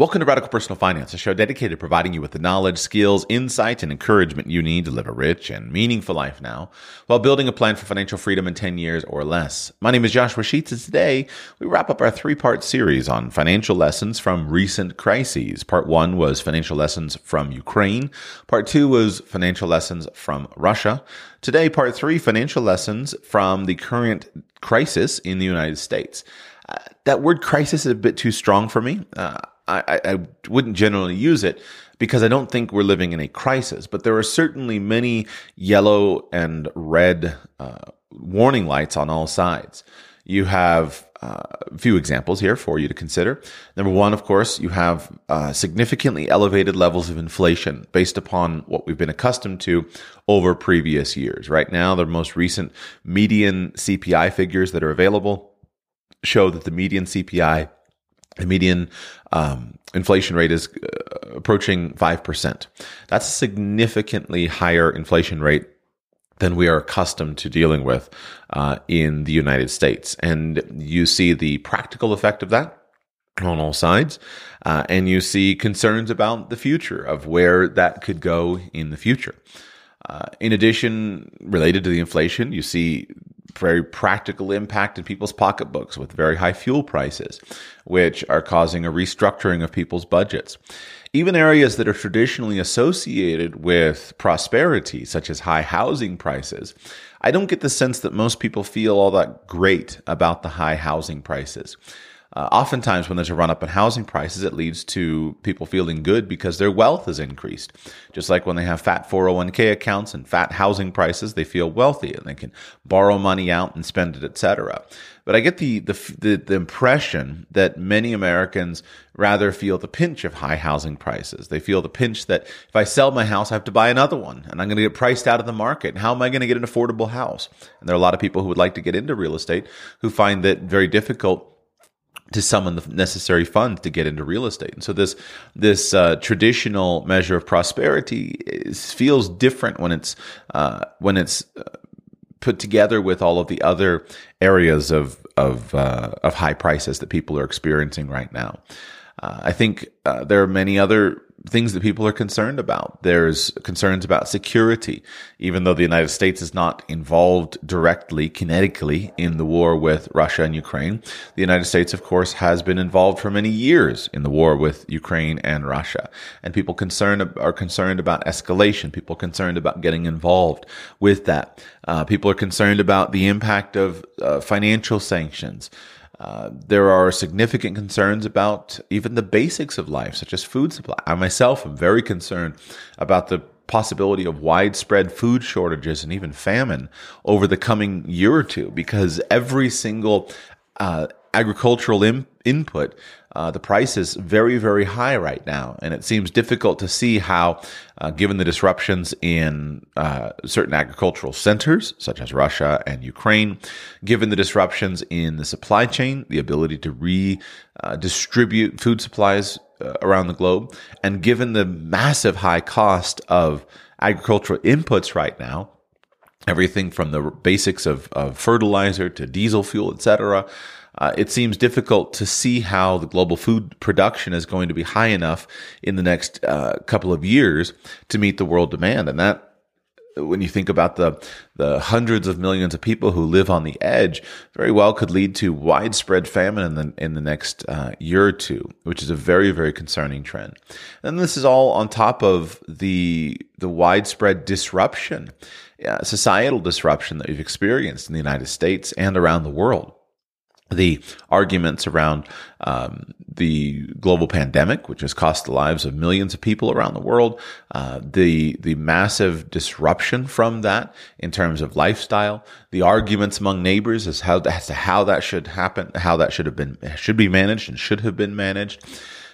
Welcome to Radical Personal Finance, a show dedicated to providing you with the knowledge, skills, insight, and encouragement you need to live a rich and meaningful life now while building a plan for financial freedom in 10 years or less. My name is Joshua Sheets, and today we wrap up our three part series on financial lessons from recent crises. Part one was financial lessons from Ukraine, part two was financial lessons from Russia. Today, part three, financial lessons from the current crisis in the United States. Uh, that word crisis is a bit too strong for me. Uh, I, I wouldn't generally use it because I don't think we're living in a crisis, but there are certainly many yellow and red uh, warning lights on all sides. You have uh, a few examples here for you to consider. Number one, of course, you have uh, significantly elevated levels of inflation based upon what we've been accustomed to over previous years. Right now, the most recent median CPI figures that are available show that the median CPI the median um, inflation rate is uh, approaching 5%. That's a significantly higher inflation rate than we are accustomed to dealing with uh, in the United States. And you see the practical effect of that on all sides. Uh, and you see concerns about the future of where that could go in the future. Uh, in addition, related to the inflation, you see very practical impact in people's pocketbooks with very high fuel prices, which are causing a restructuring of people's budgets. Even areas that are traditionally associated with prosperity, such as high housing prices, I don't get the sense that most people feel all that great about the high housing prices. Uh, oftentimes, when there's a run up in housing prices, it leads to people feeling good because their wealth has increased. Just like when they have fat 401k accounts and fat housing prices, they feel wealthy and they can borrow money out and spend it, etc. But I get the, the, the the impression that many Americans rather feel the pinch of high housing prices. They feel the pinch that if I sell my house, I have to buy another one, and I'm going to get priced out of the market. How am I going to get an affordable house? And there are a lot of people who would like to get into real estate who find that very difficult to summon the necessary funds to get into real estate. And so this this uh, traditional measure of prosperity is, feels different when it's uh, when it's uh, put together with all of the other areas of of uh, of high prices that people are experiencing right now. Uh, I think uh, there are many other things that people are concerned about. There's concerns about security, even though the United States is not involved directly, kinetically, in the war with Russia and Ukraine. The United States, of course, has been involved for many years in the war with Ukraine and Russia. And people concerned are concerned about escalation. People concerned about getting involved with that. Uh, people are concerned about the impact of uh, financial sanctions. Uh, there are significant concerns about even the basics of life, such as food supply. I myself am very concerned about the possibility of widespread food shortages and even famine over the coming year or two because every single uh, agricultural in- input uh, the price is very, very high right now, and it seems difficult to see how, uh, given the disruptions in uh, certain agricultural centers, such as Russia and Ukraine, given the disruptions in the supply chain, the ability to redistribute uh, food supplies uh, around the globe, and given the massive high cost of agricultural inputs right now, everything from the basics of, of fertilizer to diesel fuel, et etc uh, it seems difficult to see how the global food production is going to be high enough in the next uh, couple of years to meet the world demand. And that, when you think about the the hundreds of millions of people who live on the edge, very well could lead to widespread famine in the in the next uh, year or two, which is a very very concerning trend. And this is all on top of the the widespread disruption, uh, societal disruption that we've experienced in the United States and around the world the arguments around um, the global pandemic, which has cost the lives of millions of people around the world, uh, the the massive disruption from that in terms of lifestyle, the arguments among neighbors as how as to how that should happen, how that should have been should be managed and should have been managed.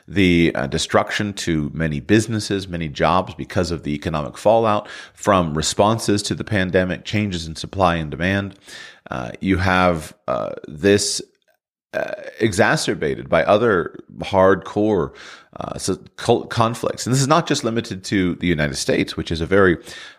The uh, destruction to many businesses, many jobs because of the economic fallout from responses to the pandemic, changes in supply and demand, uh, you have uh, this uh, exacerbated by other hardcore uh, conflicts. And this is not just limited to the United States, which is a very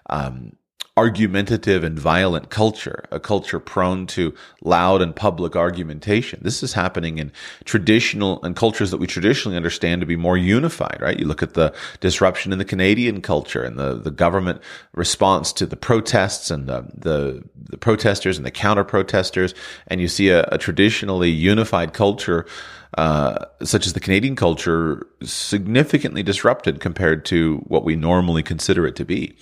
um, argumentative and violent culture, a culture prone to loud and public argumentation. This is happening in traditional and cultures that we traditionally understand to be more unified, right? You look at the disruption in the Canadian culture and the, the government response to the protests and the, the, the protesters and the counter protesters, and you see a, a traditionally unified culture uh, such as the Canadian culture, significantly disrupted compared to what we normally consider it to be.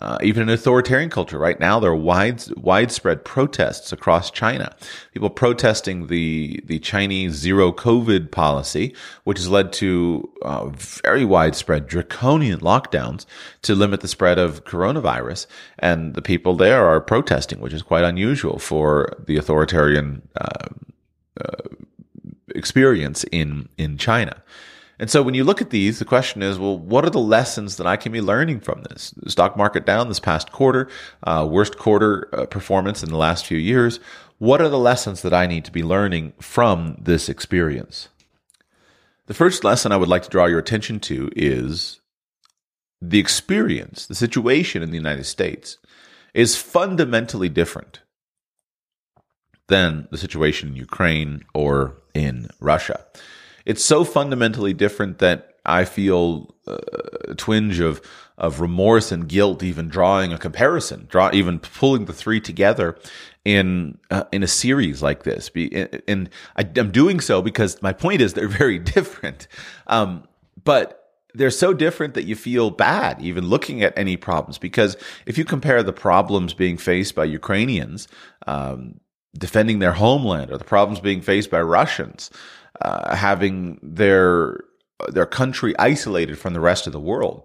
Uh, even an authoritarian culture. Right now, there are wide, widespread protests across China. People protesting the the Chinese zero COVID policy, which has led to uh, very widespread draconian lockdowns to limit the spread of coronavirus. And the people there are protesting, which is quite unusual for the authoritarian uh, uh experience in in China. And so when you look at these, the question is, well, what are the lessons that I can be learning from this? Stock market down this past quarter, uh, worst quarter uh, performance in the last few years. What are the lessons that I need to be learning from this experience? The first lesson I would like to draw your attention to is the experience, the situation in the United States is fundamentally different than the situation in Ukraine or in Russia. It's so fundamentally different that I feel uh, a twinge of of remorse and guilt, even drawing a comparison, draw even pulling the three together in uh, in a series like this. And I, am doing so because my point is they're very different, um, but they're so different that you feel bad even looking at any problems. Because if you compare the problems being faced by Ukrainians um, defending their homeland or the problems being faced by Russians uh, having their their country isolated from the rest of the world.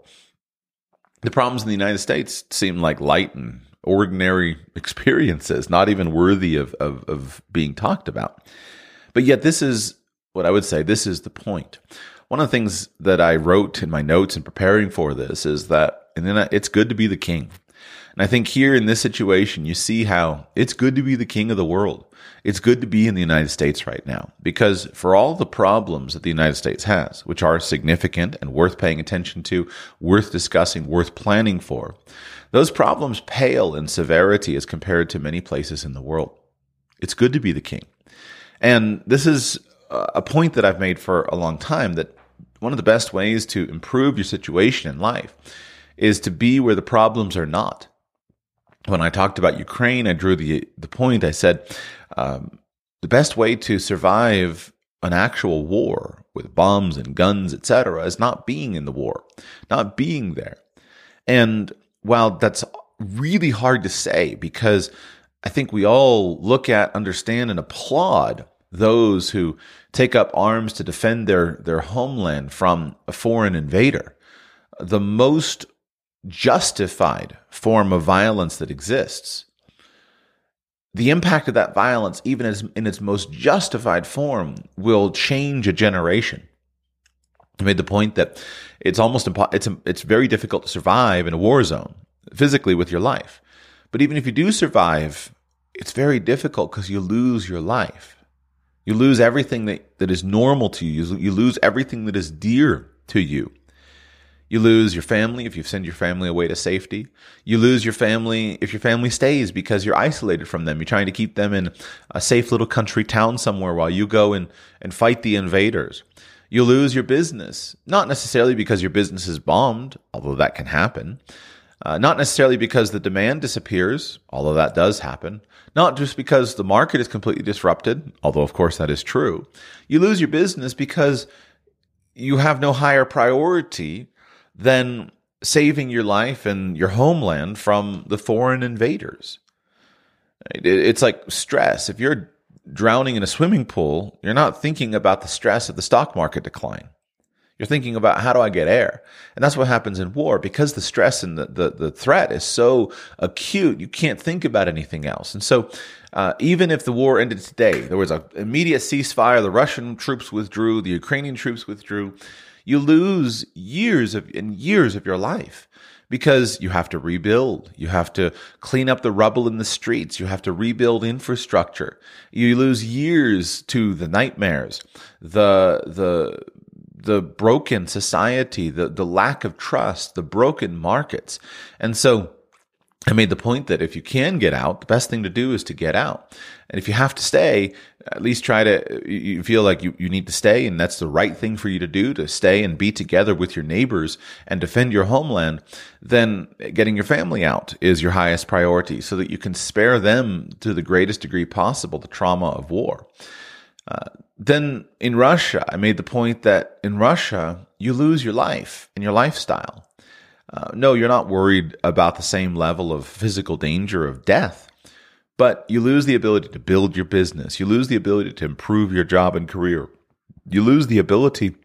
The problems in the United States seem like light and ordinary experiences, not even worthy of, of, of being talked about. But yet, this is what I would say this is the point. One of the things that I wrote in my notes in preparing for this is that and then it's good to be the king. And I think here in this situation, you see how it's good to be the king of the world. It's good to be in the United States right now because for all the problems that the United States has, which are significant and worth paying attention to, worth discussing, worth planning for, those problems pale in severity as compared to many places in the world. It's good to be the king. And this is a point that I've made for a long time that one of the best ways to improve your situation in life is to be where the problems are not when I talked about Ukraine, I drew the the point. I said um, the best way to survive an actual war with bombs and guns, etc., is not being in the war, not being there. And while that's really hard to say, because I think we all look at, understand, and applaud those who take up arms to defend their their homeland from a foreign invader. The most justified form of violence that exists, the impact of that violence, even as in its most justified form, will change a generation. I made the point that it's almost impo- it's it's very difficult to survive in a war zone physically with your life, but even if you do survive, it's very difficult because you lose your life. You lose everything that, that is normal to you. You lose everything that is dear to you. You lose your family if you send your family away to safety. You lose your family if your family stays because you're isolated from them. You're trying to keep them in a safe little country town somewhere while you go and, and fight the invaders. You lose your business, not necessarily because your business is bombed, although that can happen. Uh, not necessarily because the demand disappears, although that does happen. Not just because the market is completely disrupted, although of course that is true. You lose your business because you have no higher priority than saving your life and your homeland from the foreign invaders. It's like stress. If you're drowning in a swimming pool, you're not thinking about the stress of the stock market decline. You're thinking about how do I get air? And that's what happens in war because the stress and the, the, the threat is so acute, you can't think about anything else. And so, uh, even if the war ended today, there was an immediate ceasefire, the Russian troops withdrew, the Ukrainian troops withdrew, you lose years of and years of your life because you have to rebuild. You have to clean up the rubble in the streets. You have to rebuild infrastructure. You lose years to the nightmares, the, the, the broken society, the, the lack of trust, the broken markets. And so I made the point that if you can get out, the best thing to do is to get out. And if you have to stay, at least try to, you feel like you, you need to stay and that's the right thing for you to do to stay and be together with your neighbors and defend your homeland, then getting your family out is your highest priority so that you can spare them to the greatest degree possible the trauma of war. Uh, then in Russia, I made the point that in Russia, you lose your life and your lifestyle. Uh, no, you're not worried about the same level of physical danger of death, but you lose the ability to build your business. You lose the ability to improve your job and career. You lose the ability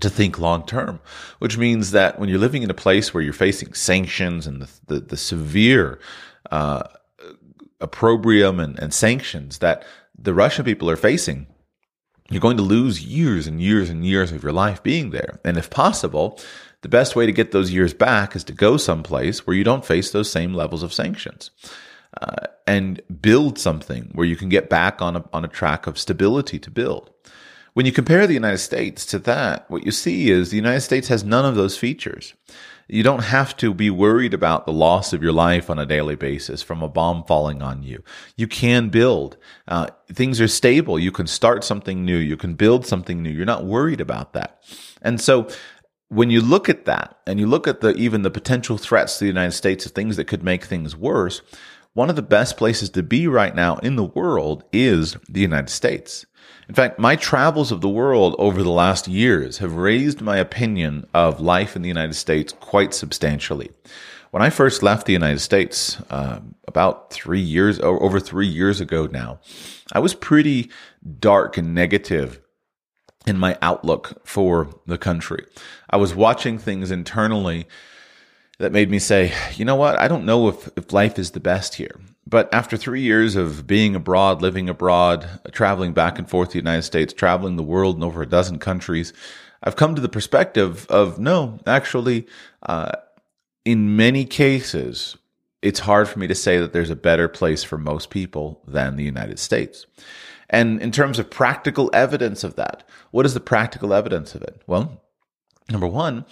to think long term, which means that when you're living in a place where you're facing sanctions and the, the, the severe uh, opprobrium and, and sanctions that the Russian people are facing, you're going to lose years and years and years of your life being there. And if possible, the best way to get those years back is to go someplace where you don't face those same levels of sanctions. Uh, and build something where you can get back on a, on a track of stability to build. When you compare the United States to that, what you see is the United States has none of those features. You don't have to be worried about the loss of your life on a daily basis from a bomb falling on you. You can build. Uh, things are stable. You can start something new. You can build something new. You're not worried about that. And so when you look at that and you look at the even the potential threats to the United States of things that could make things worse, one of the best places to be right now in the world is the United States. In fact, my travels of the world over the last years have raised my opinion of life in the United States quite substantially. When I first left the United States, uh, about three years, over three years ago now, I was pretty dark and negative in my outlook for the country. I was watching things internally that made me say, you know what? I don't know if, if life is the best here. But after three years of being abroad, living abroad, traveling back and forth the United States, traveling the world in over a dozen countries, I've come to the perspective of no, actually, uh, in many cases, it's hard for me to say that there's a better place for most people than the United States. And in terms of practical evidence of that, what is the practical evidence of it? Well, number one,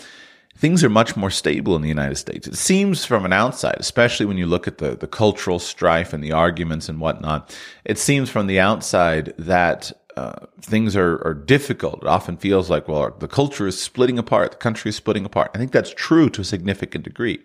things are much more stable in the United States. It seems from an outside, especially when you look at the, the cultural strife and the arguments and whatnot, it seems from the outside that uh, things are, are difficult. It often feels like, well, the culture is splitting apart, the country is splitting apart. I think that's true to a significant degree.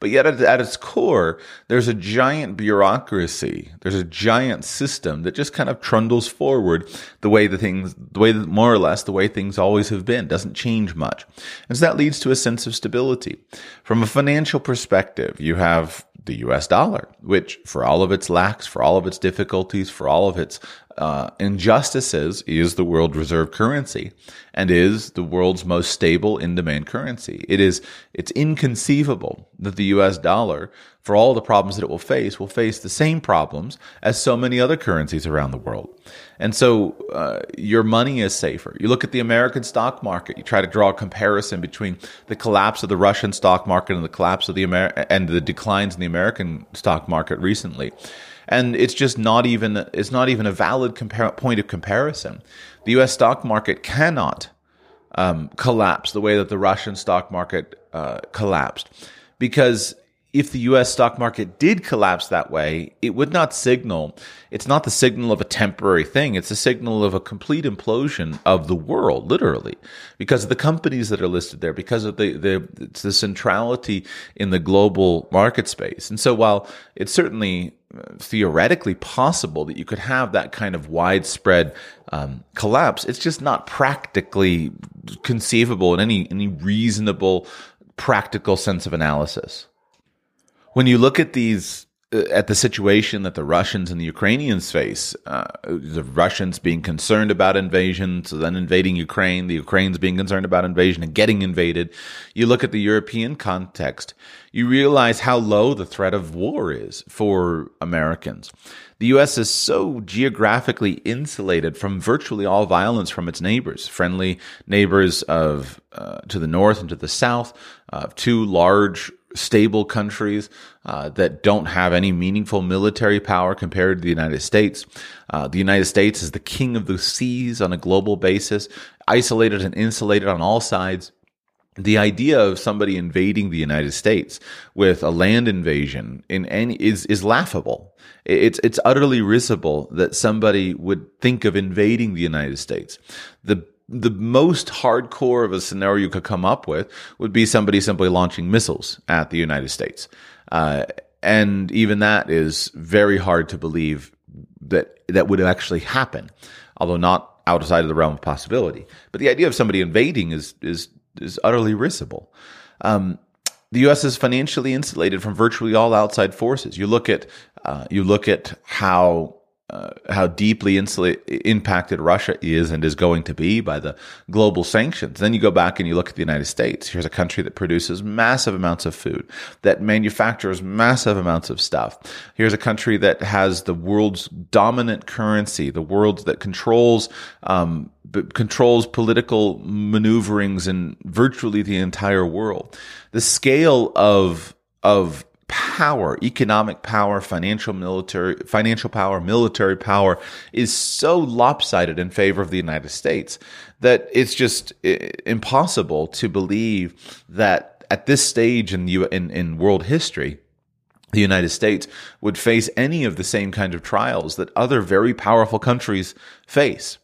But yet at, at, its core, there's a giant bureaucracy. There's a giant system that just kind of trundles forward the way the things, the way that more or less the way things always have been, doesn't change much. And so that leads to a sense of stability. From a financial perspective, you have the US dollar, which for all of its lacks, for all of its difficulties, for all of its uh, injustices is the world reserve currency and is the world's most stable in demand currency. It is, it's inconceivable that the US dollar, for all the problems that it will face, will face the same problems as so many other currencies around the world. And so, uh, your money is safer. You look at the American stock market, you try to draw a comparison between the collapse of the Russian stock market and the collapse of the Amer- and the declines in the American stock market recently and it's just not even it's not even a valid compar- point of comparison. The U.S. stock market cannot um, collapse the way that the Russian stock market uh, collapsed, because if the US stock market did collapse that way, it would not signal, it's not the signal of a temporary thing. It's a signal of a complete implosion of the world, literally, because of the companies that are listed there, because of the, the, the centrality in the global market space. And so while it's certainly uh, theoretically possible that you could have that kind of widespread um, collapse, it's just not practically conceivable in any, any reasonable, practical sense of analysis when you look at these uh, at the situation that the Russians and the Ukrainians face, uh, the Russians being concerned about invasion, so then invading Ukraine, the Ukrainians being concerned about invasion and getting invaded. You look at the European context, you realize how low the threat of war is for Americans. The U.S. is so geographically insulated from virtually all violence from its neighbors, friendly neighbors of uh, to the north and to the south, uh, two large stable countries uh, that don't have any meaningful military power compared to the United States. Uh, the United States is the king of the seas on a global basis, isolated and insulated on all sides. the idea of somebody invading the United States with a land invasion in any is is laughable. It's it's utterly risible that somebody would think of invading the United States. The the most hardcore of a scenario you could come up with would be somebody simply launching missiles at the United States. Uh, and even that is very hard to believe that that would actually happen, although not outside of the realm of possibility. But the idea of somebody invading is is is utterly risible. Um, the U.S. is financially insulated from virtually all outside forces. You look at uh, you look at how uh, how deeply impacted Russia is and is going to be by the global sanctions. Then you go back and you look at the United States. Here's a country that produces massive amounts of food, that manufactures massive amounts of stuff. Here's a country that has the world's dominant currency, the world that controls um, controls political maneuverings in virtually the entire world. The scale of of power, economic power, financial military, financial power, military power is so lopsided in favor of the United States that it's just impossible to believe that at this stage in, in, in world history, the United States would face any of the same kind of trials that other very powerful countries face.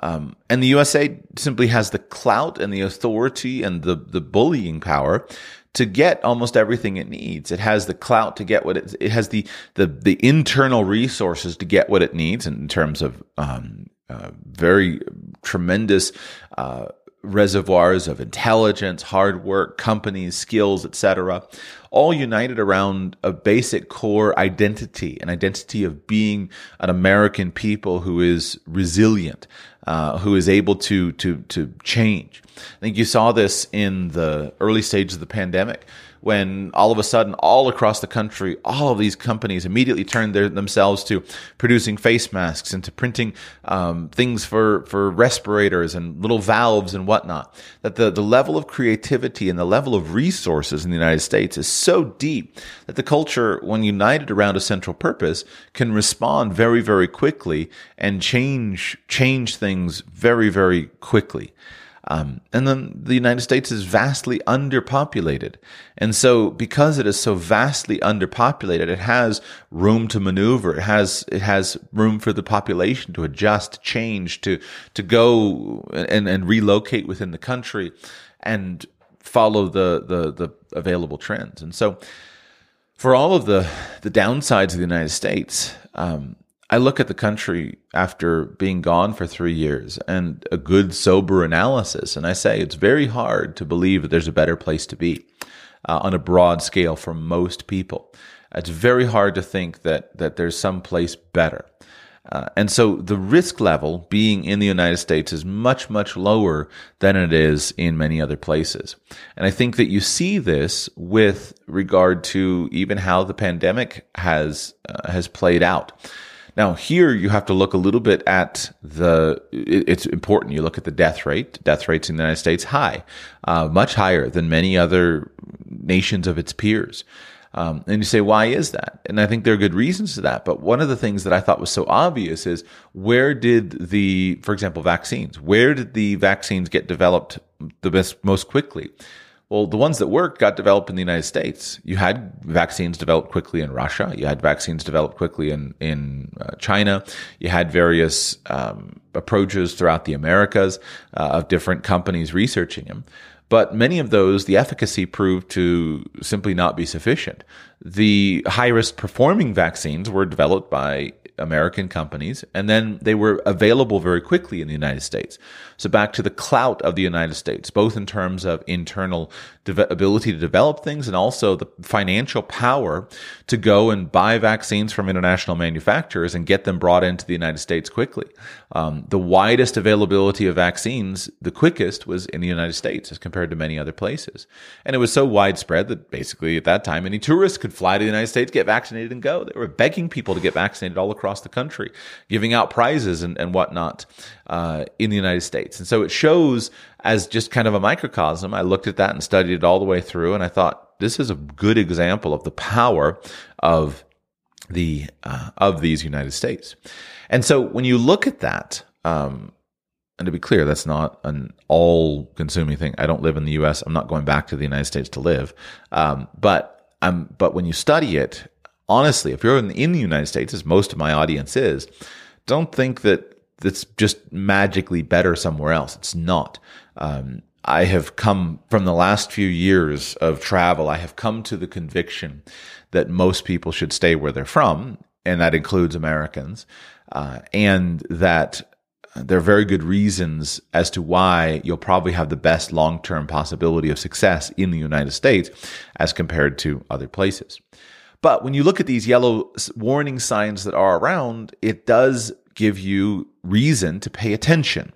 Um, and the USA simply has the clout and the authority and the, the bullying power to get almost everything it needs. It has the clout to get what it, it has the, the, the internal resources to get what it needs in terms of, um, uh, very tremendous, uh, reservoirs of intelligence, hard work, companies, skills, etc., all united around a basic core identity, an identity of being an American people who is resilient, uh, who is able to to to change. I think you saw this in the early stages of the pandemic when all of a sudden, all across the country, all of these companies immediately turned their, themselves to producing face masks and to printing um, things for, for respirators and little valves and whatnot. That the, the level of creativity and the level of resources in the United States is so deep that the culture, when united around a central purpose, can respond very, very quickly and change change things very, very quickly. Um, and then the United States is vastly underpopulated. And so because it is so vastly underpopulated, it has room to maneuver. It has, it has room for the population to adjust, change, to, to go and, and relocate within the country and follow the, the, the available trends. And so for all of the, the downsides of the United States, um, I look at the country after being gone for three years and a good, sober analysis, and I say it's very hard to believe that there's a better place to be uh, on a broad scale for most people. It's very hard to think that that there's some place better. Uh, and so the risk level being in the United States is much, much lower than it is in many other places. And I think that you see this with regard to even how the pandemic has, uh, has played out. Now, here you have to look a little bit at the, it's important. You look at the death rate. Death rates in the United States high, uh, much higher than many other nations of its peers. Um, and you say, why is that? And I think there are good reasons to that. But one of the things that I thought was so obvious is where did the, for example, vaccines, where did the vaccines get developed the best, most quickly? Well, the ones that worked got developed in the United States. You had vaccines developed quickly in Russia. You had vaccines developed quickly in in uh, China. You had various um, approaches throughout the Americas uh, of different companies researching them. But many of those, the efficacy proved to simply not be sufficient. The high risk performing vaccines were developed by American companies, and then they were available very quickly in the United States. So back to the clout of the United States, both in terms of internal de- ability to develop things and also the financial power to go and buy vaccines from international manufacturers and get them brought into the United States quickly. Um, the widest availability of vaccines, the quickest, was in the United States as compared to many other places. And it was so widespread that basically at that time, any tourist could fly to the United States, get vaccinated, and go. They were begging people to get vaccinated all across the country, giving out prizes and, and whatnot uh, in the United States. And so it shows as just kind of a microcosm. I looked at that and studied it all the way through, and I thought this is a good example of the power of the uh, of these United States. And so when you look at that, um, and to be clear, that's not an all consuming thing. I don't live in the US. I'm not going back to the United States to live. Um, but, um, but when you study it, honestly, if you're in, in the United States, as most of my audience is, don't think that it's just magically better somewhere else. It's not. Um, I have come from the last few years of travel, I have come to the conviction that most people should stay where they're from, and that includes Americans, uh, and that there are very good reasons as to why you'll probably have the best long term possibility of success in the United States as compared to other places. But when you look at these yellow warning signs that are around, it does give you reason to pay attention.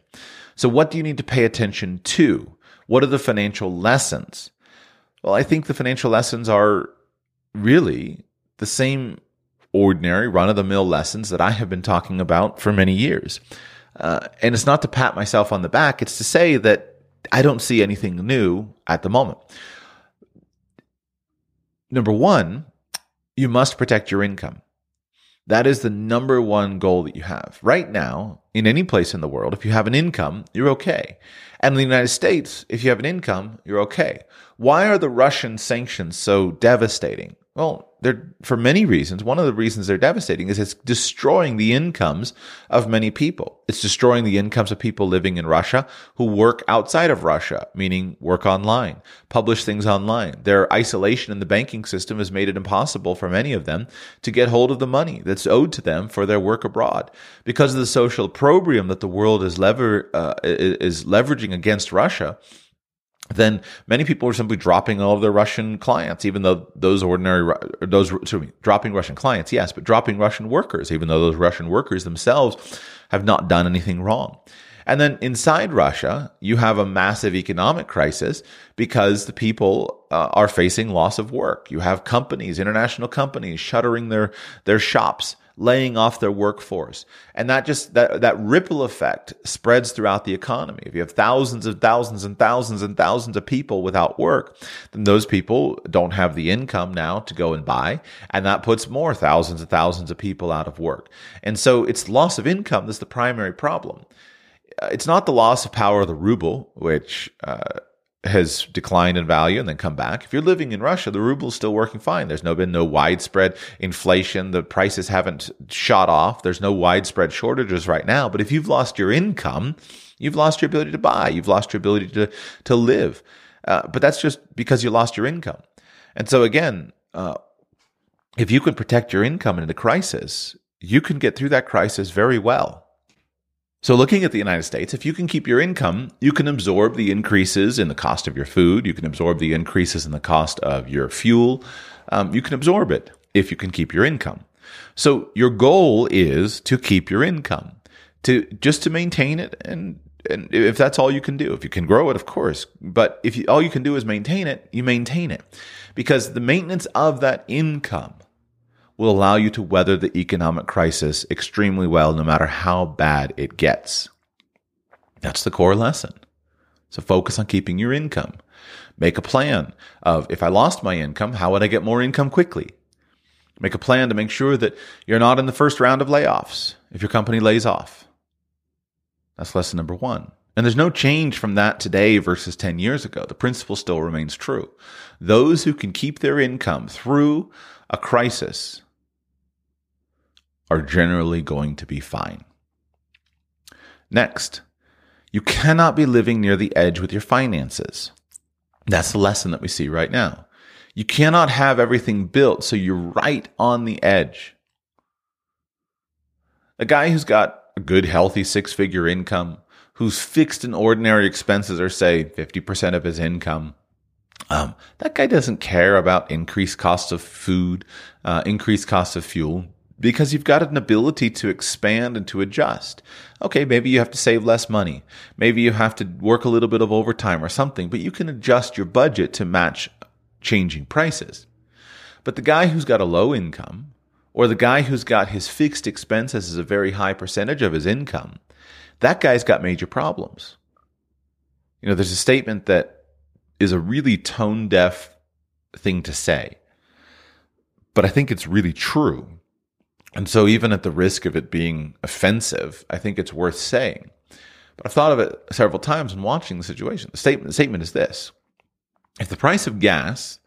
So, what do you need to pay attention to? What are the financial lessons? Well, I think the financial lessons are really the same ordinary run of the mill lessons that I have been talking about for many years. Uh, and it's not to pat myself on the back, it's to say that I don't see anything new at the moment. Number one, you must protect your income. That is the number one goal that you have. Right now, in any place in the world, if you have an income, you're okay. And in the United States, if you have an income, you're okay. Why are the Russian sanctions so devastating? Well, they're for many reasons. One of the reasons they're devastating is it's destroying the incomes of many people. It's destroying the incomes of people living in Russia who work outside of Russia, meaning work online, publish things online. Their isolation in the banking system has made it impossible for many of them to get hold of the money that's owed to them for their work abroad. Because of the social opprobrium that the world is lever uh, is leveraging against Russia, then many people are simply dropping all of their Russian clients, even though those ordinary, those, excuse me, dropping Russian clients, yes, but dropping Russian workers, even though those Russian workers themselves have not done anything wrong. And then inside Russia, you have a massive economic crisis because the people uh, are facing loss of work. You have companies, international companies, shuttering their, their shops laying off their workforce. And that just, that, that ripple effect spreads throughout the economy. If you have thousands and thousands and thousands and thousands of people without work, then those people don't have the income now to go and buy. And that puts more thousands and thousands of people out of work. And so it's loss of income that's the primary problem. It's not the loss of power of the ruble, which, uh, has declined in value and then come back. If you're living in Russia, the ruble is still working fine. There's no been no widespread inflation. The prices haven't shot off. There's no widespread shortages right now. But if you've lost your income, you've lost your ability to buy. You've lost your ability to to live. Uh, but that's just because you lost your income. And so again, uh, if you can protect your income in a crisis, you can get through that crisis very well. So, looking at the United States, if you can keep your income, you can absorb the increases in the cost of your food. You can absorb the increases in the cost of your fuel. Um, you can absorb it if you can keep your income. So, your goal is to keep your income, to just to maintain it, and and if that's all you can do, if you can grow it, of course. But if you, all you can do is maintain it, you maintain it, because the maintenance of that income will allow you to weather the economic crisis extremely well, no matter how bad it gets. That's the core lesson. So focus on keeping your income. Make a plan of if I lost my income, how would I get more income quickly? Make a plan to make sure that you're not in the first round of layoffs if your company lays off. That's lesson number one. And there's no change from that today versus 10 years ago. The principle still remains true. Those who can keep their income through a crisis are generally going to be fine. Next, you cannot be living near the edge with your finances. That's the lesson that we see right now. You cannot have everything built so you're right on the edge. A guy who's got a good, healthy six figure income, whose fixed and ordinary expenses are, say, 50% of his income, um, that guy doesn't care about increased costs of food, uh, increased costs of fuel, because you've got an ability to expand and to adjust. Okay, maybe you have to save less money. Maybe you have to work a little bit of overtime or something, but you can adjust your budget to match changing prices. But the guy who's got a low income, or the guy who's got his fixed expenses as a very high percentage of his income, that guy's got major problems. You know, there's a statement that is a really tone deaf thing to say. But I think it's really true. And so, even at the risk of it being offensive, I think it's worth saying. But I've thought of it several times in watching the situation. The statement, the statement is this If the price of gas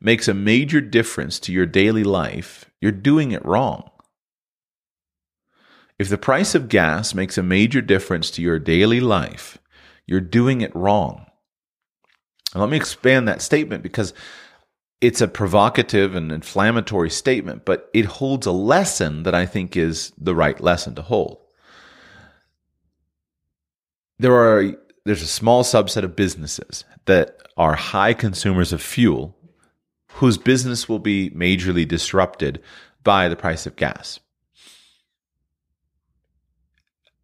makes a major difference to your daily life, you're doing it wrong. If the price of gas makes a major difference to your daily life, you're doing it wrong. And let me expand that statement because it's a provocative and inflammatory statement, but it holds a lesson that I think is the right lesson to hold. There are there's a small subset of businesses that are high consumers of fuel whose business will be majorly disrupted by the price of gas.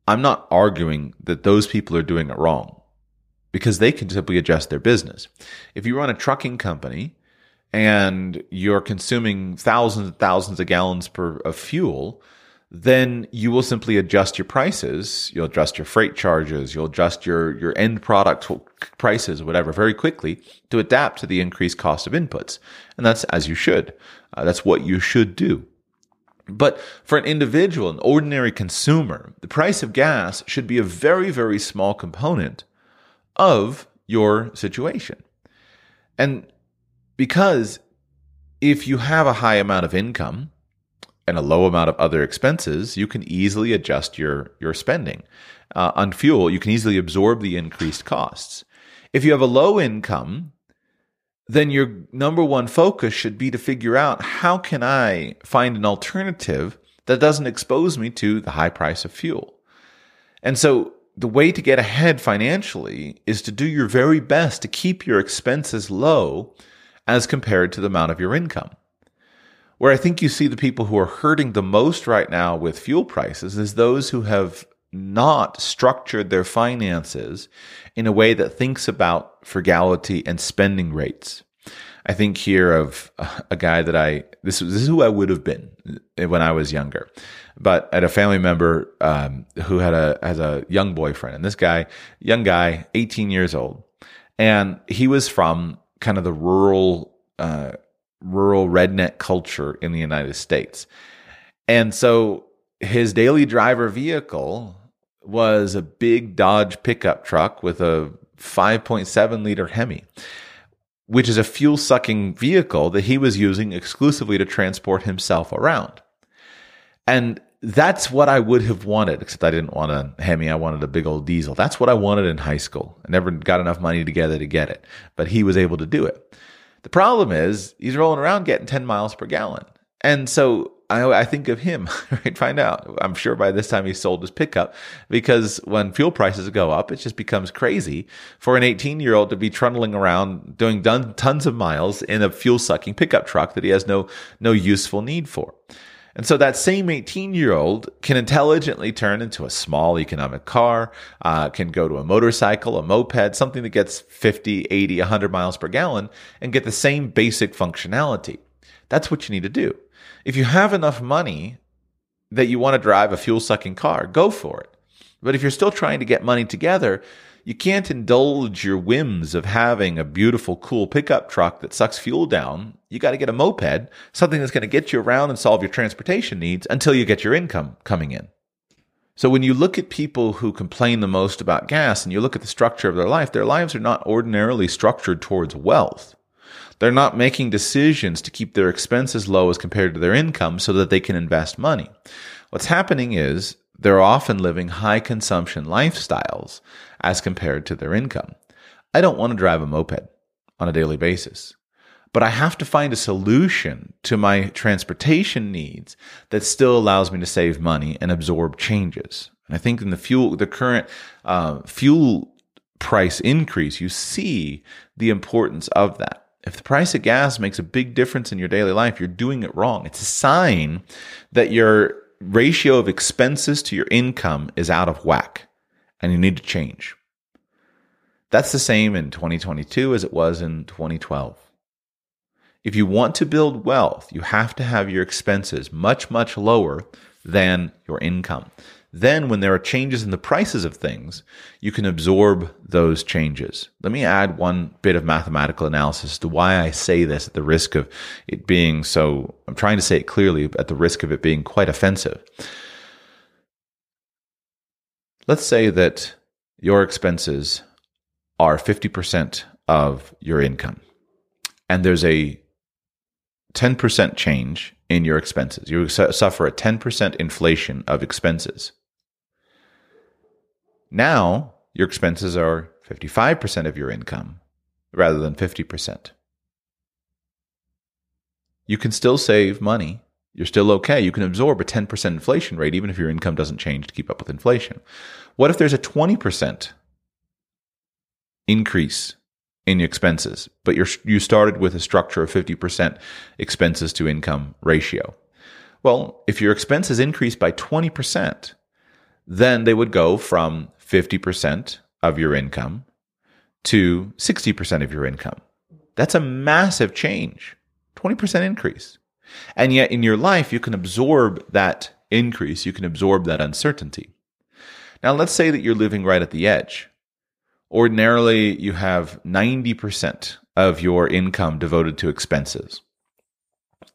I'm not arguing that those people are doing it wrong because they can simply adjust their business. If you run a trucking company and you're consuming thousands and thousands of gallons per of fuel, then you will simply adjust your prices. You'll adjust your freight charges. You'll adjust your, your end product prices, whatever, very quickly to adapt to the increased cost of inputs. And that's as you should. Uh, that's what you should do. But for an individual, an ordinary consumer, the price of gas should be a very, very small component of your situation. And because if you have a high amount of income and a low amount of other expenses, you can easily adjust your, your spending. Uh, on fuel, you can easily absorb the increased costs. If you have a low income, then your number one focus should be to figure out how can I find an alternative that doesn't expose me to the high price of fuel. And so the way to get ahead financially is to do your very best to keep your expenses low as compared to the amount of your income. Where I think you see the people who are hurting the most right now with fuel prices is those who have not structured their finances in a way that thinks about frugality and spending rates. I think here of a guy that I this, is who I would have been when I was younger, but at a family member um, who had a has a young boyfriend, and this guy, young guy, eighteen years old, and he was from kind of the rural, uh, rural redneck culture in the United States. And so his daily driver vehicle was a big Dodge pickup truck with a 5.7 liter Hemi, which is a fuel sucking vehicle that he was using exclusively to transport himself around. And that's what I would have wanted, except I didn't want a Hemi. I wanted a big old diesel. That's what I wanted in high school. I never got enough money together to get it, but he was able to do it. The problem is he's rolling around getting 10 miles per gallon. And so I, I think of him, right? Find out. I'm sure by this time he sold his pickup because when fuel prices go up, it just becomes crazy for an 18 year old to be trundling around doing tons of miles in a fuel sucking pickup truck that he has no, no useful need for. And so that same 18 year old can intelligently turn into a small economic car, uh, can go to a motorcycle, a moped, something that gets 50, 80, 100 miles per gallon and get the same basic functionality. That's what you need to do. If you have enough money that you want to drive a fuel sucking car, go for it. But if you're still trying to get money together, you can't indulge your whims of having a beautiful, cool pickup truck that sucks fuel down. You got to get a moped, something that's going to get you around and solve your transportation needs until you get your income coming in. So when you look at people who complain the most about gas and you look at the structure of their life, their lives are not ordinarily structured towards wealth. They're not making decisions to keep their expenses low as compared to their income so that they can invest money. What's happening is they're often living high consumption lifestyles as compared to their income. I don't want to drive a moped on a daily basis, but I have to find a solution to my transportation needs that still allows me to save money and absorb changes. And I think in the fuel, the current uh, fuel price increase, you see the importance of that. If the price of gas makes a big difference in your daily life, you're doing it wrong. It's a sign that your ratio of expenses to your income is out of whack and you need to change. That's the same in 2022 as it was in 2012. If you want to build wealth, you have to have your expenses much, much lower than your income. Then, when there are changes in the prices of things, you can absorb those changes. Let me add one bit of mathematical analysis to why I say this at the risk of it being so, I'm trying to say it clearly, at the risk of it being quite offensive. Let's say that your expenses are 50% of your income, and there's a 10% change in your expenses, you suffer a 10% inflation of expenses. Now, your expenses are 55% of your income rather than 50%. You can still save money. You're still okay. You can absorb a 10% inflation rate even if your income doesn't change to keep up with inflation. What if there's a 20% increase in expenses, but you you started with a structure of 50% expenses to income ratio? Well, if your expenses increase by 20%, then they would go from 50% of your income to 60% of your income. That's a massive change, 20% increase. And yet in your life, you can absorb that increase, you can absorb that uncertainty. Now, let's say that you're living right at the edge. Ordinarily, you have 90% of your income devoted to expenses.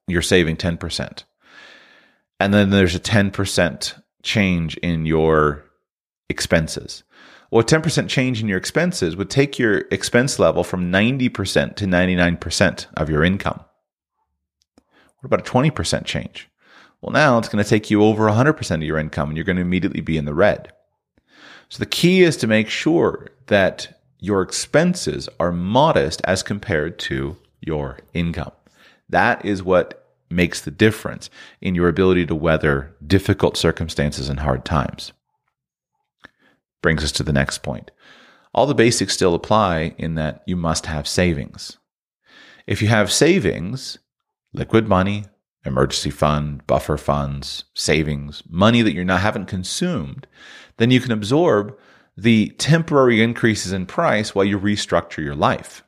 You're saving 10%. And then there's a 10% change in your expenses. Well, a 10% change in your expenses would take your expense level from 90% to 99% of your income. What about a 20% change? Well, now it's going to take you over 100% of your income and you're going to immediately be in the red. So the key is to make sure that your expenses are modest as compared to your income. That is what makes the difference in your ability to weather difficult circumstances and hard times brings us to the next point. All the basics still apply in that you must have savings. If you have savings, liquid money, emergency fund, buffer funds, savings, money that you're not haven't consumed, then you can absorb the temporary increases in price while you restructure your life.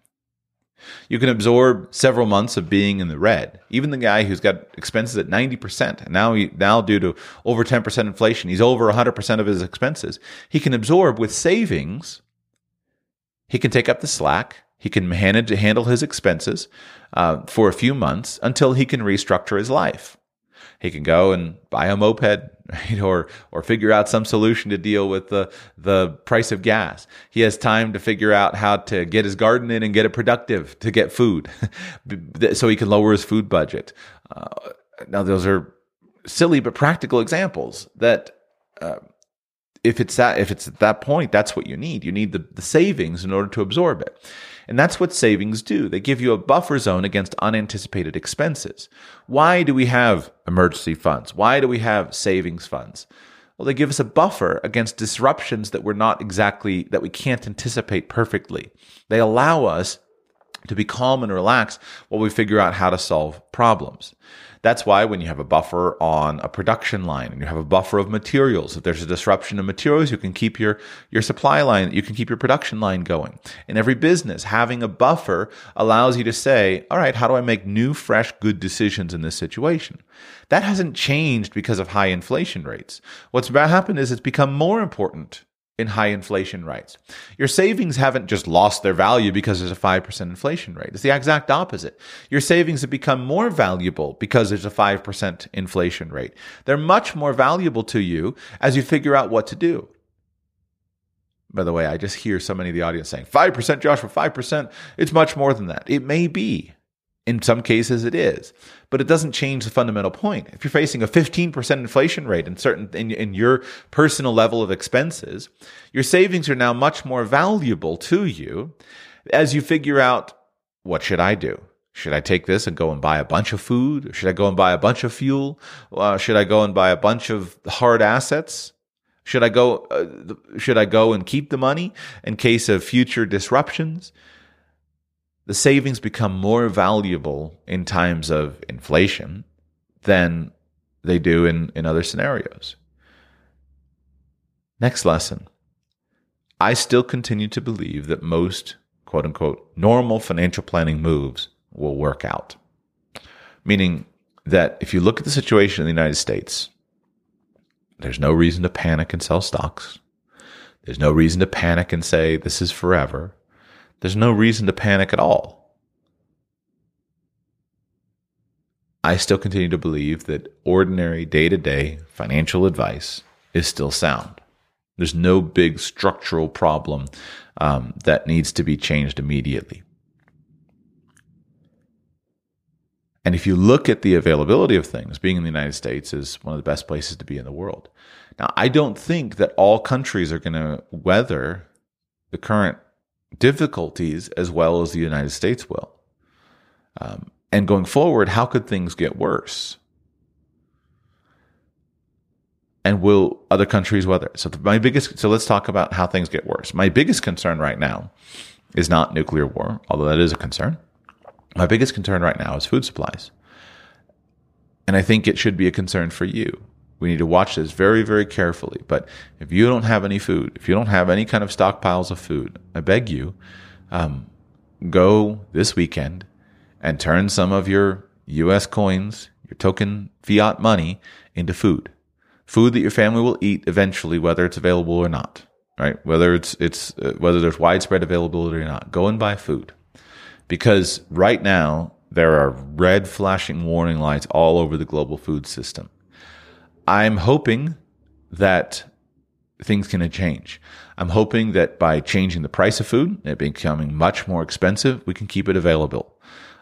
You can absorb several months of being in the red. Even the guy who's got expenses at 90%, and now he, now due to over 10% inflation, he's over 100% of his expenses. He can absorb with savings. He can take up the slack. He can manage handle his expenses uh, for a few months until he can restructure his life. He can go and buy a moped, right? or or figure out some solution to deal with the the price of gas. He has time to figure out how to get his garden in and get it productive to get food, so he can lower his food budget. Uh, now, those are silly but practical examples that. Uh, if it's that if it's at that point that's what you need you need the, the savings in order to absorb it and that's what savings do. They give you a buffer zone against unanticipated expenses. Why do we have emergency funds? Why do we have savings funds? Well, they give us a buffer against disruptions that we're not exactly, that we can't anticipate perfectly. They allow us to be calm and relaxed while we figure out how to solve problems. That's why when you have a buffer on a production line and you have a buffer of materials, if there's a disruption of materials, you can keep your, your supply line, you can keep your production line going. In every business, having a buffer allows you to say, all right, how do I make new, fresh, good decisions in this situation? That hasn't changed because of high inflation rates. What's happened is it's become more important in high inflation rates. Your savings haven't just lost their value because there's a 5% inflation rate. It's the exact opposite. Your savings have become more valuable because there's a 5% inflation rate. They're much more valuable to you as you figure out what to do. By the way, I just hear so many of the audience saying, 5%, Joshua, 5%. It's much more than that. It may be. In some cases, it is, but it doesn't change the fundamental point. If you're facing a 15% inflation rate in certain in, in your personal level of expenses, your savings are now much more valuable to you as you figure out what should I do. Should I take this and go and buy a bunch of food? Should I go and buy a bunch of fuel? Uh, should I go and buy a bunch of hard assets? Should I go? Uh, should I go and keep the money in case of future disruptions? The savings become more valuable in times of inflation than they do in, in other scenarios. Next lesson. I still continue to believe that most quote unquote normal financial planning moves will work out. Meaning that if you look at the situation in the United States, there's no reason to panic and sell stocks. There's no reason to panic and say this is forever. There's no reason to panic at all. I still continue to believe that ordinary day to day financial advice is still sound. There's no big structural problem um, that needs to be changed immediately. And if you look at the availability of things, being in the United States is one of the best places to be in the world. Now, I don't think that all countries are going to weather the current difficulties as well as the United States will. Um, and going forward, how could things get worse? And will other countries weather? So my biggest, so let's talk about how things get worse. My biggest concern right now is not nuclear war, although that is a concern. My biggest concern right now is food supplies. And I think it should be a concern for you. We need to watch this very, very carefully. But if you don't have any food, if you don't have any kind of stockpiles of food, I beg you, um, go this weekend and turn some of your US coins, your token fiat money into food. Food that your family will eat eventually, whether it's available or not, right? Whether it's, it's, uh, whether there's widespread availability or not. Go and buy food because right now there are red flashing warning lights all over the global food system. I'm hoping that things can change. I'm hoping that by changing the price of food, it becoming much more expensive, we can keep it available.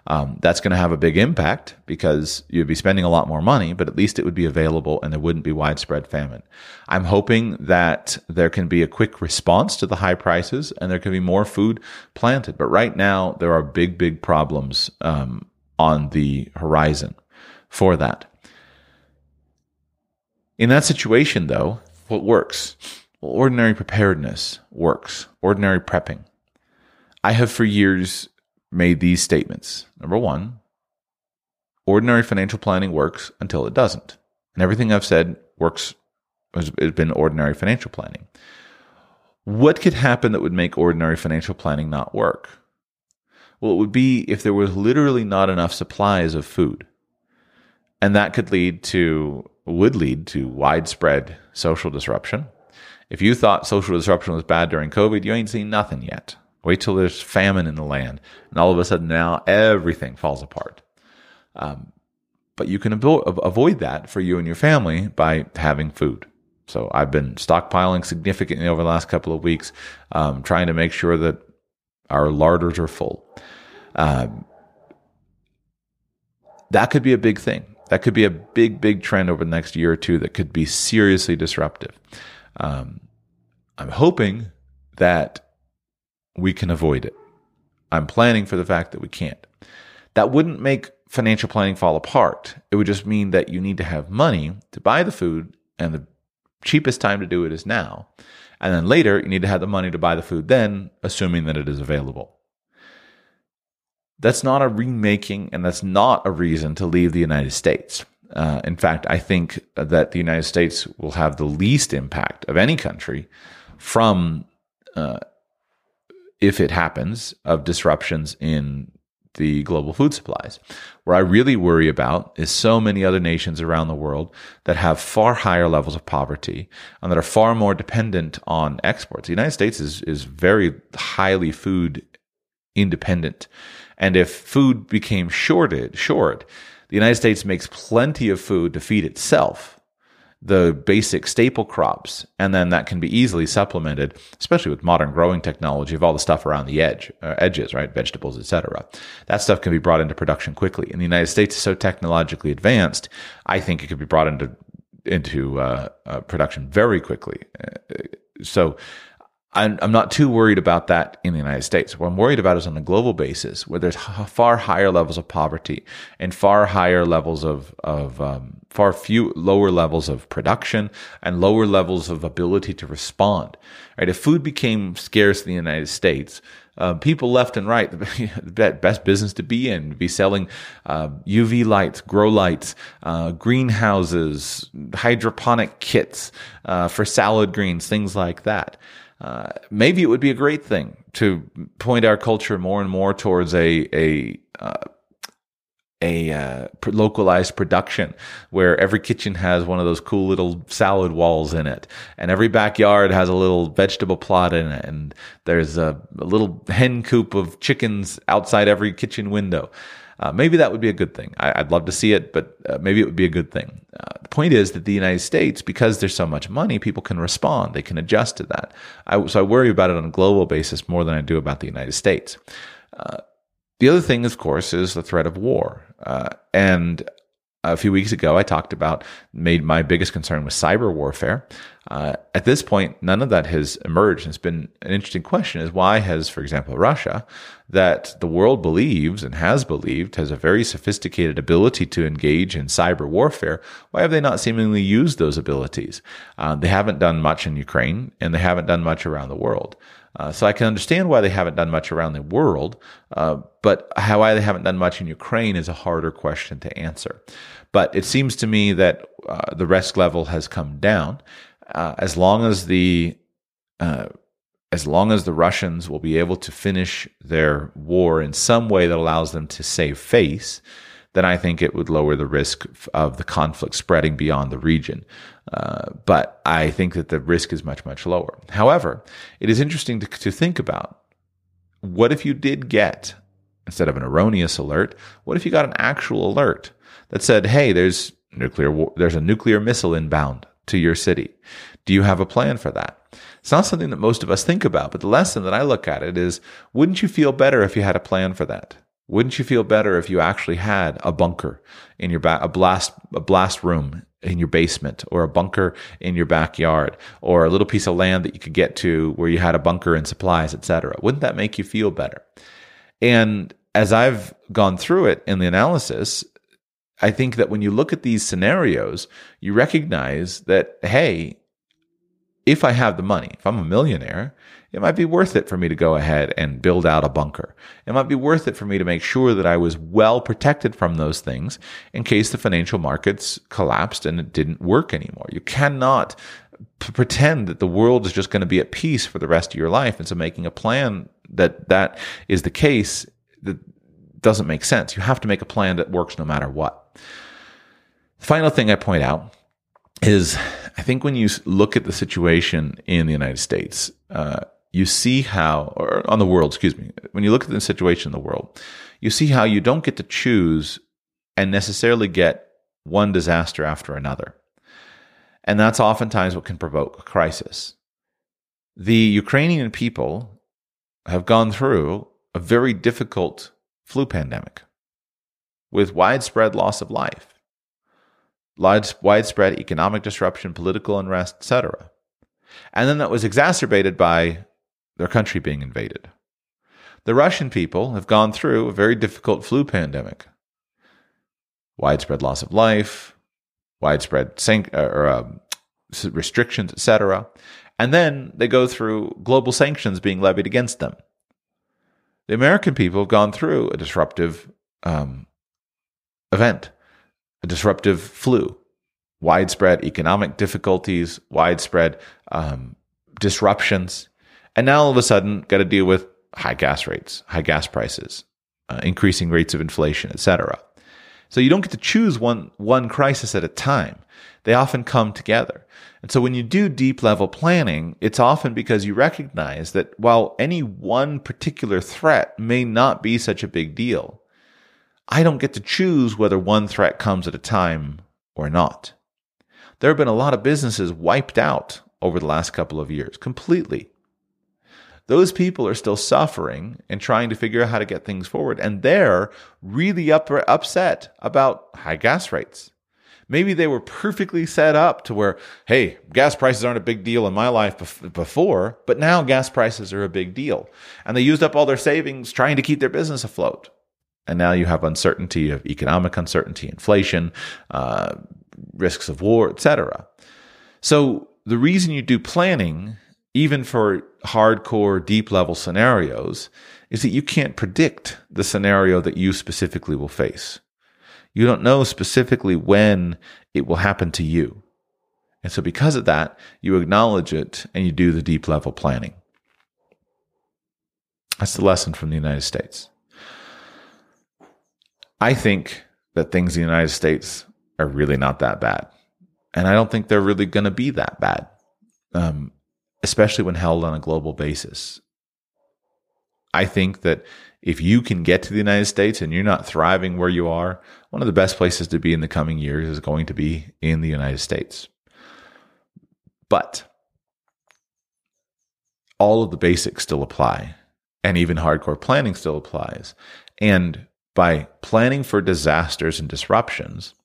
Um, that's going to have a big impact because you'd be spending a lot more money, but at least it would be available and there wouldn't be widespread famine. I'm hoping that there can be a quick response to the high prices and there can be more food planted. But right now, there are big, big problems um, on the horizon for that. In that situation, though, what works? Well, ordinary preparedness works, ordinary prepping. I have for years made these statements. Number one, ordinary financial planning works until it doesn't. And everything I've said works, has been ordinary financial planning. What could happen that would make ordinary financial planning not work? Well, it would be if there was literally not enough supplies of food. And that could lead to, would lead to widespread social disruption. If you thought social disruption was bad during COVID, you ain't seen nothing yet. Wait till there's famine in the land, and all of a sudden now everything falls apart. Um, but you can avo- avoid that for you and your family by having food. So I've been stockpiling significantly over the last couple of weeks, um, trying to make sure that our larders are full. Um, that could be a big thing. That could be a big, big trend over the next year or two that could be seriously disruptive. Um, I'm hoping that we can avoid it. I'm planning for the fact that we can't. That wouldn't make financial planning fall apart. It would just mean that you need to have money to buy the food, and the cheapest time to do it is now. And then later, you need to have the money to buy the food then, assuming that it is available. That's not a remaking, and that's not a reason to leave the United States. Uh, in fact, I think that the United States will have the least impact of any country from uh, if it happens, of disruptions in the global food supplies. Where I really worry about is so many other nations around the world that have far higher levels of poverty and that are far more dependent on exports. The United States is, is very highly food independent. And if food became shorted, short, the United States makes plenty of food to feed itself the basic staple crops, and then that can be easily supplemented, especially with modern growing technology of all the stuff around the edge, uh, edges, right, vegetables, etc. That stuff can be brought into production quickly. And the United States is so technologically advanced, I think it could be brought into into uh, uh, production very quickly. Uh, so I'm, I'm not too worried about that in the United States. What I'm worried about is on a global basis, where there's far higher levels of poverty and far higher levels of, of um, far few lower levels of production and lower levels of ability to respond. Right? If food became scarce in the United States, uh, people left and right, the best business to be in, be selling uh, UV lights, grow lights, uh, greenhouses, hydroponic kits uh, for salad greens, things like that. Uh, maybe it would be a great thing to point our culture more and more towards a a uh, a uh, localized production where every kitchen has one of those cool little salad walls in it, and every backyard has a little vegetable plot in it, and there's a, a little hen coop of chickens outside every kitchen window. Uh, maybe that would be a good thing. I, would love to see it, but uh, maybe it would be a good thing. Uh, the point is that the United States, because there's so much money, people can respond. They can adjust to that. I, so I worry about it on a global basis more than I do about the United States. Uh, the other thing, of course, is the threat of war. Uh, and a few weeks ago, I talked about made my biggest concern was cyber warfare. Uh, at this point, none of that has emerged. It's been an interesting question: is why has, for example, Russia, that the world believes and has believed has a very sophisticated ability to engage in cyber warfare, why have they not seemingly used those abilities? Uh, they haven't done much in Ukraine, and they haven't done much around the world. Uh, so I can understand why they haven't done much around the world, uh, but how why they haven't done much in Ukraine is a harder question to answer. But it seems to me that uh, the risk level has come down uh, as long as the uh, as long as the Russians will be able to finish their war in some way that allows them to save face then I think it would lower the risk of the conflict spreading beyond the region. Uh, but I think that the risk is much, much lower. However, it is interesting to, to think about what if you did get, instead of an erroneous alert, what if you got an actual alert that said, hey, there's nuclear, there's a nuclear missile inbound to your city. Do you have a plan for that? It's not something that most of us think about, but the lesson that I look at it is, wouldn't you feel better if you had a plan for that? Wouldn't you feel better if you actually had a bunker in your back, a blast, a blast room in your basement or a bunker in your backyard or a little piece of land that you could get to where you had a bunker and supplies, etc. Wouldn't that make you feel better? And as I've gone through it in the analysis, I think that when you look at these scenarios, you recognize that, hey, if I have the money, if I'm a millionaire, it might be worth it for me to go ahead and build out a bunker. It might be worth it for me to make sure that I was well protected from those things in case the financial markets collapsed and it didn't work anymore. You cannot p- pretend that the world is just going to be at peace for the rest of your life. And so making a plan that that is the case that doesn't make sense. You have to make a plan that works no matter what. The final thing I point out is I think when you look at the situation in the United States, uh, you see how, or on the world, excuse me, when you look at the situation in the world, you see how you don't get to choose and necessarily get one disaster after another. And that's oftentimes what can provoke a crisis. The Ukrainian people have gone through a very difficult flu pandemic with widespread loss of life, widespread economic disruption, political unrest, etc. And then that was exacerbated by their country being invaded. The Russian people have gone through a very difficult flu pandemic, widespread loss of life, widespread sank- uh, or, uh, restrictions, etc. And then they go through global sanctions being levied against them. The American people have gone through a disruptive um, event, a disruptive flu, widespread economic difficulties, widespread um, disruptions, and now all of a sudden, got to deal with high gas rates, high gas prices, uh, increasing rates of inflation, etc. So you don't get to choose one one crisis at a time. They often come together. And so when you do deep level planning, it's often because you recognize that while any one particular threat may not be such a big deal, I don't get to choose whether one threat comes at a time or not. There have been a lot of businesses wiped out over the last couple of years completely those people are still suffering and trying to figure out how to get things forward. And they're really up, upset about high gas rates. Maybe they were perfectly set up to where, hey, gas prices aren't a big deal in my life before, but now gas prices are a big deal. And they used up all their savings trying to keep their business afloat. And now you have uncertainty of economic uncertainty, inflation, uh, risks of war, etc. So the reason you do planning even for hardcore deep level scenarios, is that you can't predict the scenario that you specifically will face. You don't know specifically when it will happen to you. And so, because of that, you acknowledge it and you do the deep level planning. That's the lesson from the United States. I think that things in the United States are really not that bad. And I don't think they're really going to be that bad. Um, especially when held on a global basis. I think that if you can get to the United States and you're not thriving where you are, one of the best places to be in the coming years is going to be in the United States. But all of the basics still apply, and even hardcore planning still applies. And by planning for disasters and disruptions,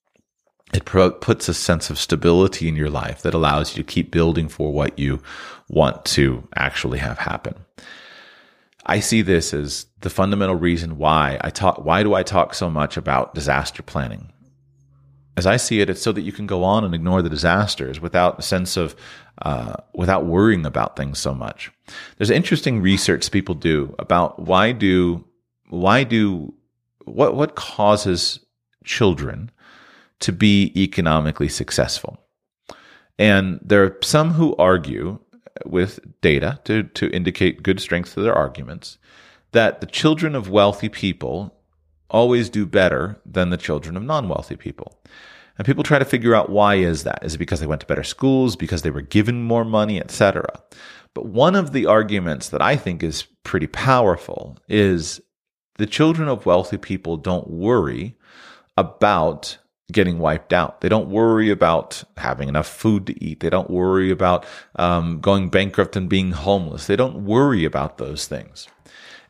it pro- puts a sense of stability in your life that allows you to keep building for what you want to actually have happen. I see this as the fundamental reason why I talk. Why do I talk so much about disaster planning? As I see it, it's so that you can go on and ignore the disasters without a sense of, uh, without worrying about things so much. There's interesting research people do about why do, why do, what what causes children to be economically successful. And there are some who argue with data to, to indicate good strength to their arguments that the children of wealthy people always do better than the children of non-wealthy people. And people try to figure out why is that? Is it because they went to better schools, because they were given more money, etc. But one of the arguments that I think is pretty powerful is the children of wealthy people don't worry about getting wiped out. They don't worry about having enough food to eat. They don't worry about um, going bankrupt and being homeless. They don't worry about those things.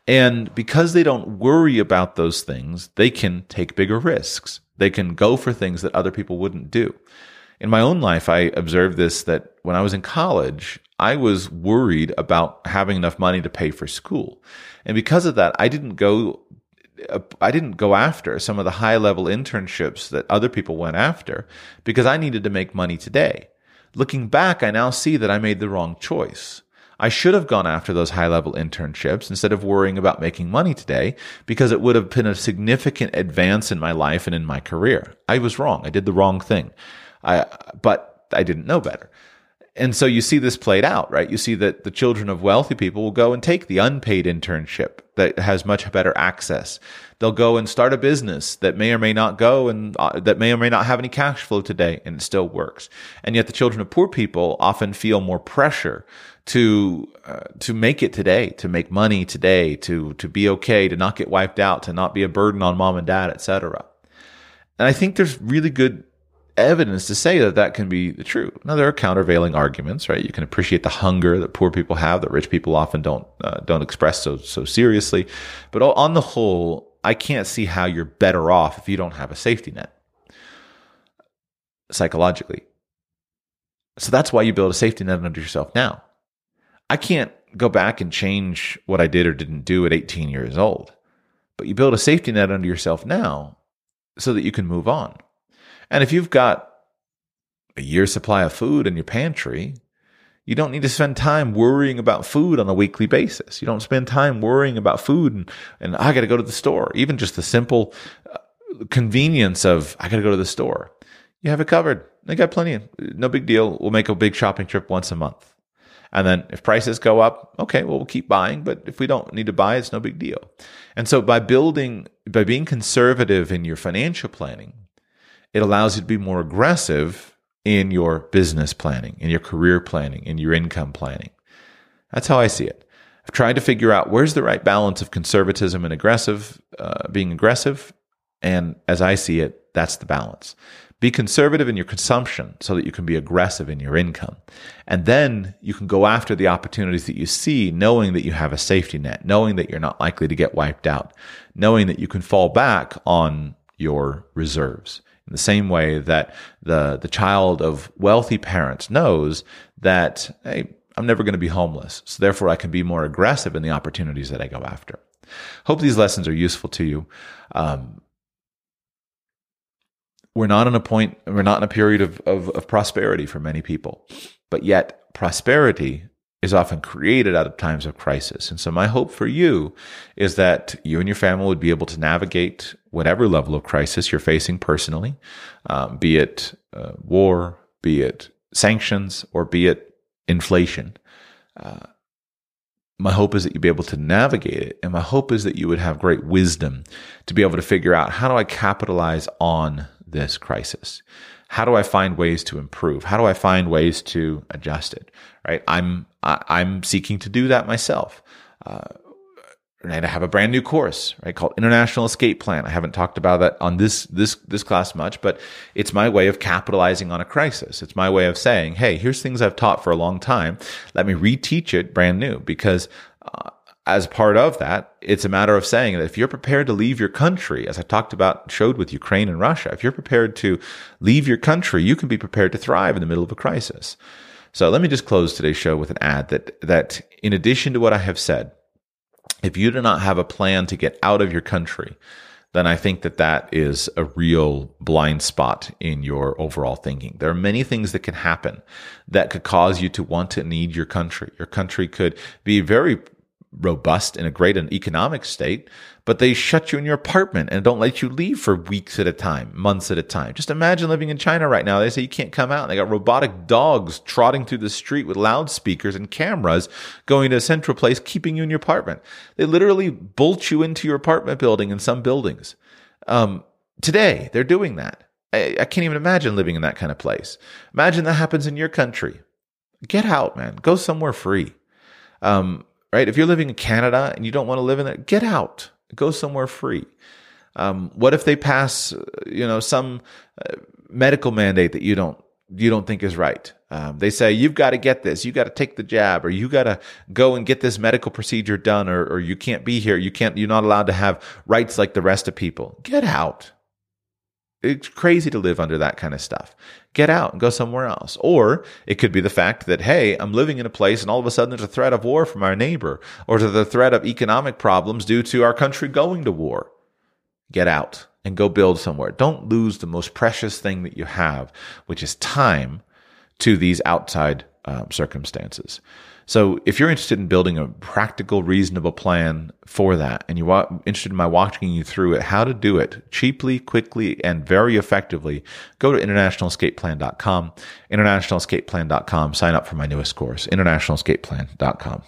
And because they don't worry about those things, they can take bigger risks. They can go for things that other people wouldn't do. In my own life, I observed this that when I was in college, I was worried about having enough money to pay for school. And because of that, I didn't go Uh, I didn't go after some of the high level internships that other people went after because I needed to make money today. Looking back, I now see that I made the wrong choice. I should have gone after those high level internships instead of worrying about making money today because it would have been a significant advance in my life and in my career. I was wrong. I did the wrong thing. I, but I didn't know better. And so you see this played out, right? You see that the children of wealthy people will go and take the unpaid internship that has much better access. They'll go and start a business that may or may not go and uh, that may or may not have any cash flow today and it still works. And yet the children of poor people often feel more pressure to uh, to make it today, to make money today, to to be okay, to not get wiped out, to not be a burden on mom and dad, etc. And I think there's really good evidence to say that that can be the true. Now there are countervailing arguments, right? You can appreciate the hunger that poor people have that rich people often don't uh, don't express so so seriously, but on the whole, I can't see how you're better off if you don't have a safety net psychologically. So that's why you build a safety net under yourself now. I can't go back and change what I did or didn't do at 18 years old, but you build a safety net under yourself now so that you can move on. And if you've got a year's supply of food in your pantry, you don't need to spend time worrying about food on a weekly basis. You don't spend time worrying about food and, and I got to go to the store. Even just the simple uh, convenience of I got to go to the store. You have it covered. They got plenty no big deal. We'll make a big shopping trip once a month. And then if prices go up, okay, well, we'll keep buying. But if we don't need to buy, it's no big deal. And so by building, by being conservative in your financial planning, it allows you to be more aggressive in your business planning, in your career planning, in your income planning. That's how I see it. I've tried to figure out where's the right balance of conservatism and aggressive, uh, being aggressive. And as I see it, that's the balance. Be conservative in your consumption so that you can be aggressive in your income. And then you can go after the opportunities that you see, knowing that you have a safety net, knowing that you're not likely to get wiped out, knowing that you can fall back on your reserves in the same way that the, the child of wealthy parents knows that, hey, I'm never going to be homeless. So therefore I can be more aggressive in the opportunities that I go after. Hope these lessons are useful to you. Um, we're not in a point, we're not in a period of, of, of prosperity for many people, but yet prosperity is often created out of times of crisis. And so my hope for you is that you and your family would be able to navigate whatever level of crisis you're facing personally, um, be it uh, war, be it sanctions, or be it inflation. Uh, my hope is that you'd be able to navigate it. And my hope is that you would have great wisdom to be able to figure out how do I capitalize on this crisis? How do I find ways to improve? How do I find ways to adjust it? Right? I'm I, am seeking to do that myself. Uh, Right, I have a brand new course, right, called International Escape Plan. I haven't talked about that on this this this class much, but it's my way of capitalizing on a crisis. It's my way of saying, "Hey, here's things I've taught for a long time. Let me reteach it brand new." Because uh, as part of that, it's a matter of saying that if you're prepared to leave your country, as I talked about, showed with Ukraine and Russia, if you're prepared to leave your country, you can be prepared to thrive in the middle of a crisis. So let me just close today's show with an ad that that in addition to what I have said if you do not have a plan to get out of your country, then I think that that is a real blind spot in your overall thinking. There are many things that can happen that could cause you to want to need your country. Your country could be very robust in a great economic state, but they shut you in your apartment and don't let you leave for weeks at a time, months at a time. Just imagine living in China right now. They say you can't come out. And They got robotic dogs trotting through the street with loudspeakers and cameras going to a central place, keeping you in your apartment. They literally bolt you into your apartment building in some buildings. Um, today, they're doing that. I, I can't even imagine living in that kind of place. Imagine that happens in your country. Get out, man. Go somewhere free. Um, right? If you're living in Canada and you don't want to live in there, get out, go somewhere free. Um, what if they pass, you know, some uh, medical mandate that you don't you don't think is right? Um, they say you've got to get this, you got to take the jab, or you got to go and get this medical procedure done, or, or you can't be here, you can't, you're not allowed to have rights like the rest of people. Get out. It's crazy to live under that kind of stuff. Get out and go somewhere else. Or it could be the fact that, hey, I'm living in a place and all of a sudden there's a threat of war from our neighbor or to the threat of economic problems due to our country going to war. Get out and go build somewhere. Don't lose the most precious thing that you have, which is time to these outside um, circumstances. So if you're interested in building a practical, reasonable plan for that, and you're interested in my walking you through it, how to do it cheaply, quickly, and very effectively, go to internationalescapeplan.com, internationalescapeplan.com, sign up for my newest course, internationalescapeplan.com.